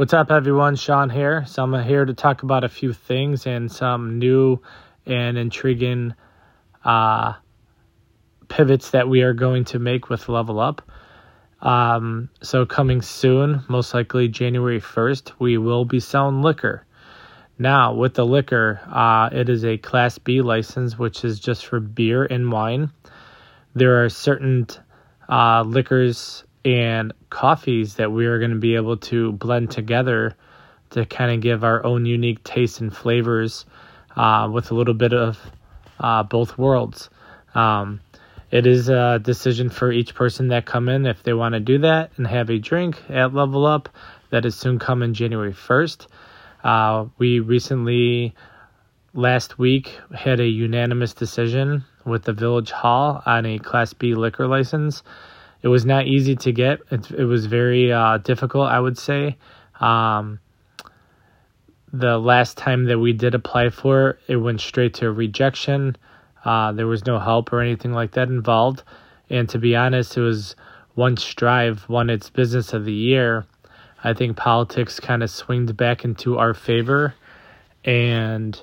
What's up, everyone? Sean here. So, I'm here to talk about a few things and some new and intriguing uh, pivots that we are going to make with Level Up. Um, so, coming soon, most likely January 1st, we will be selling liquor. Now, with the liquor, uh, it is a Class B license, which is just for beer and wine. There are certain uh, liquors and coffees that we are going to be able to blend together to kind of give our own unique tastes and flavors uh, with a little bit of uh, both worlds. Um, it is a decision for each person that come in if they want to do that and have a drink at Level Up. That is soon coming January 1st. Uh, we recently, last week, had a unanimous decision with the Village Hall on a Class B liquor license. It was not easy to get. It, it was very uh, difficult, I would say. Um, the last time that we did apply for it, it went straight to rejection. Uh, there was no help or anything like that involved. And to be honest, it was one Strive won its business of the year. I think politics kind of swinged back into our favor and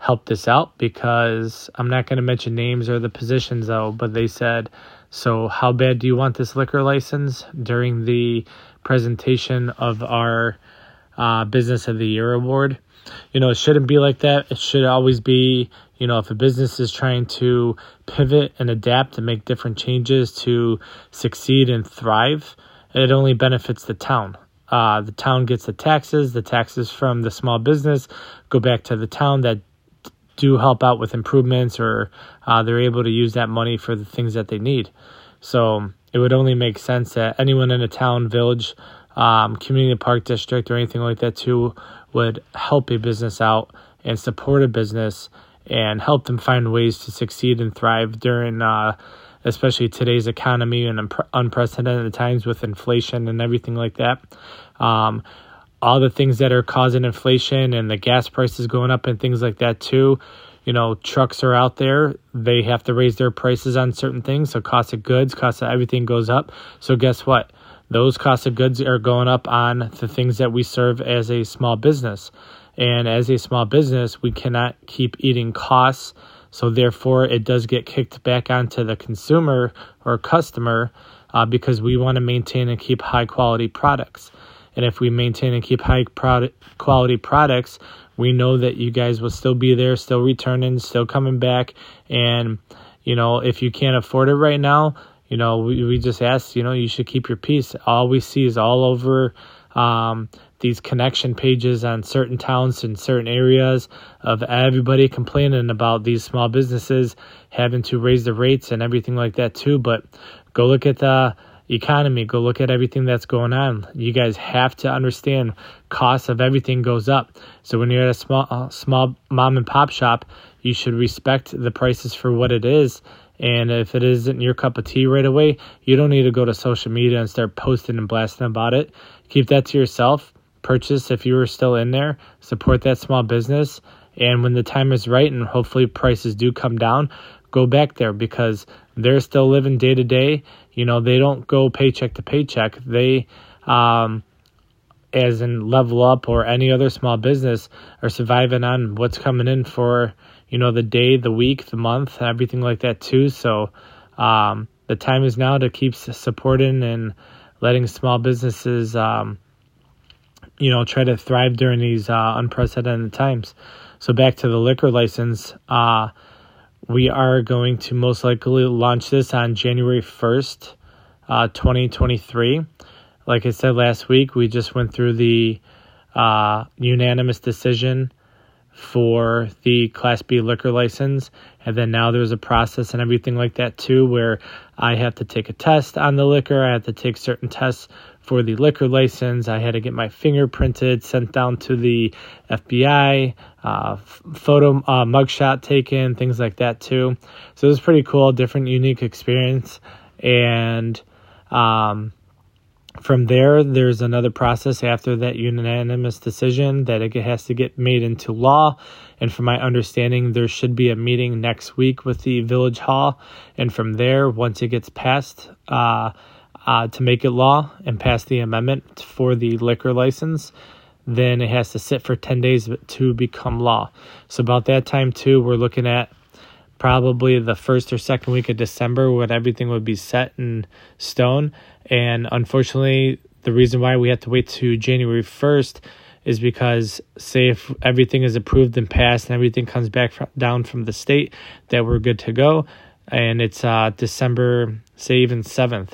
helped us out because I'm not going to mention names or the positions though, but they said so, how bad do you want this liquor license? During the presentation of our uh, Business of the Year award, you know, it shouldn't be like that. It should always be, you know, if a business is trying to pivot and adapt and make different changes to succeed and thrive, it only benefits the town. Uh, the town gets the taxes. The taxes from the small business go back to the town that do help out with improvements or uh, they're able to use that money for the things that they need. So it would only make sense that anyone in a town, village, um, community park district, or anything like that too would help a business out and support a business and help them find ways to succeed and thrive during, uh, especially today's economy and un- unprecedented times with inflation and everything like that. Um, all the things that are causing inflation and the gas prices going up and things like that too. You know, trucks are out there. They have to raise their prices on certain things. So cost of goods, cost of everything goes up. So guess what? Those cost of goods are going up on the things that we serve as a small business. And as a small business, we cannot keep eating costs. So therefore, it does get kicked back onto the consumer or customer uh, because we want to maintain and keep high quality products. And if we maintain and keep high product quality products, we know that you guys will still be there, still returning, still coming back. And, you know, if you can't afford it right now, you know, we, we just ask, you know, you should keep your peace. All we see is all over um, these connection pages on certain towns and certain areas of everybody complaining about these small businesses having to raise the rates and everything like that too. But go look at the economy. Go look at everything that's going on. You guys have to understand costs of everything goes up. So when you're at a small uh, small mom and pop shop, you should respect the prices for what it is. And if it isn't your cup of tea right away, you don't need to go to social media and start posting and blasting about it. Keep that to yourself. Purchase if you are still in there. Support that small business. And when the time is right and hopefully prices do come down, go back there because they're still living day to day. You know, they don't go paycheck to paycheck. They, um, as in Level Up or any other small business, are surviving on what's coming in for, you know, the day, the week, the month, everything like that too. So, um, the time is now to keep supporting and letting small businesses, um, you know, try to thrive during these uh, unprecedented times. So back to the liquor license. Uh, we are going to most likely launch this on January 1st, uh, 2023. Like I said last week, we just went through the uh, unanimous decision for the Class B liquor license. And then now there's a process and everything like that too, where I have to take a test on the liquor. I have to take certain tests for the liquor license. I had to get my fingerprinted, sent down to the FBI, uh, photo uh, mugshot taken, things like that too. So it was pretty cool, different, unique experience. And um, from there, there's another process after that unanimous decision that it has to get made into law. And from my understanding, there should be a meeting next week with the village hall. And from there, once it gets passed, uh, uh, to make it law and pass the amendment for the liquor license, then it has to sit for 10 days to become law. So, about that time, too, we're looking at probably the first or second week of December when everything would be set in stone. And unfortunately, the reason why we have to wait to January 1st is because, say, if everything is approved and passed and everything comes back down from the state, that we're good to go. And it's uh, December, say, even 7th.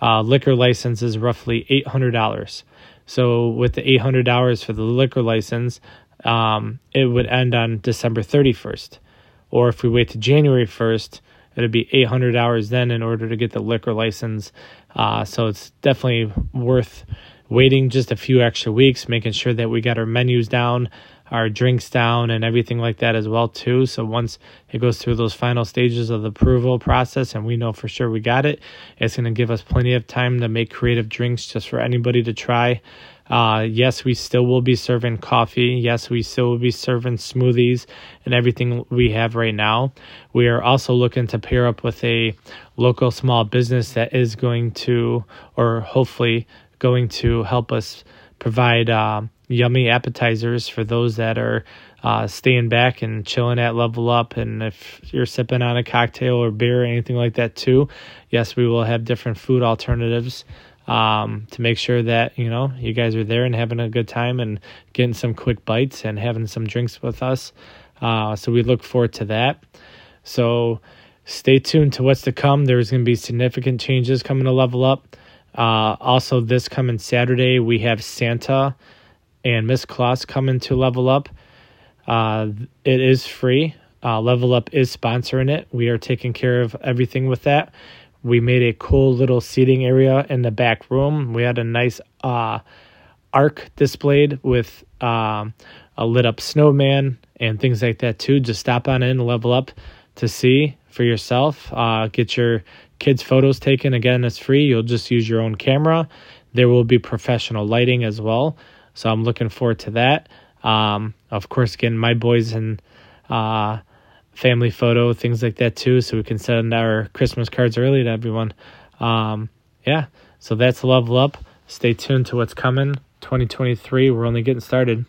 Uh, liquor license is roughly $800. So, with the $800 for the liquor license, um, it would end on December 31st. Or if we wait to January 1st, it'd be 800 hours then in order to get the liquor license. Uh, so, it's definitely worth waiting just a few extra weeks, making sure that we got our menus down, our drinks down, and everything like that as well too. So once it goes through those final stages of the approval process, and we know for sure we got it, it's going to give us plenty of time to make creative drinks just for anybody to try. Uh, yes, we still will be serving coffee. Yes, we still will be serving smoothies and everything we have right now. We are also looking to pair up with a local small business that is going to, or hopefully, going to help us provide uh, yummy appetizers for those that are uh, staying back and chilling at Level Up. And if you're sipping on a cocktail or beer or anything like that too, yes, we will have different food alternatives um, to make sure that you know you guys are there and having a good time and getting some quick bites and having some drinks with us. Uh, so we look forward to that. So stay tuned to what's to come. There's going to be significant changes coming to Level Up. Uh, also, this coming Saturday, we have Santa and Miss Claus coming to Level Up. Uh, it is free. Uh, Level Up is sponsoring it. We are taking care of everything with that. We made a cool little seating area in the back room. We had a nice uh, arc displayed with um, a lit up snowman and things like that too. Just stop on in, level up to see for yourself. Uh, get your kids' photos taken. Again, it's free. You'll just use your own camera. There will be professional lighting as well. So I'm looking forward to that. Um, of course, again, my boys and uh, family photo, things like that too, so we can send our Christmas cards early to everyone. Um, yeah, so that's level up. Stay tuned to what's coming. 2023, we're only getting started.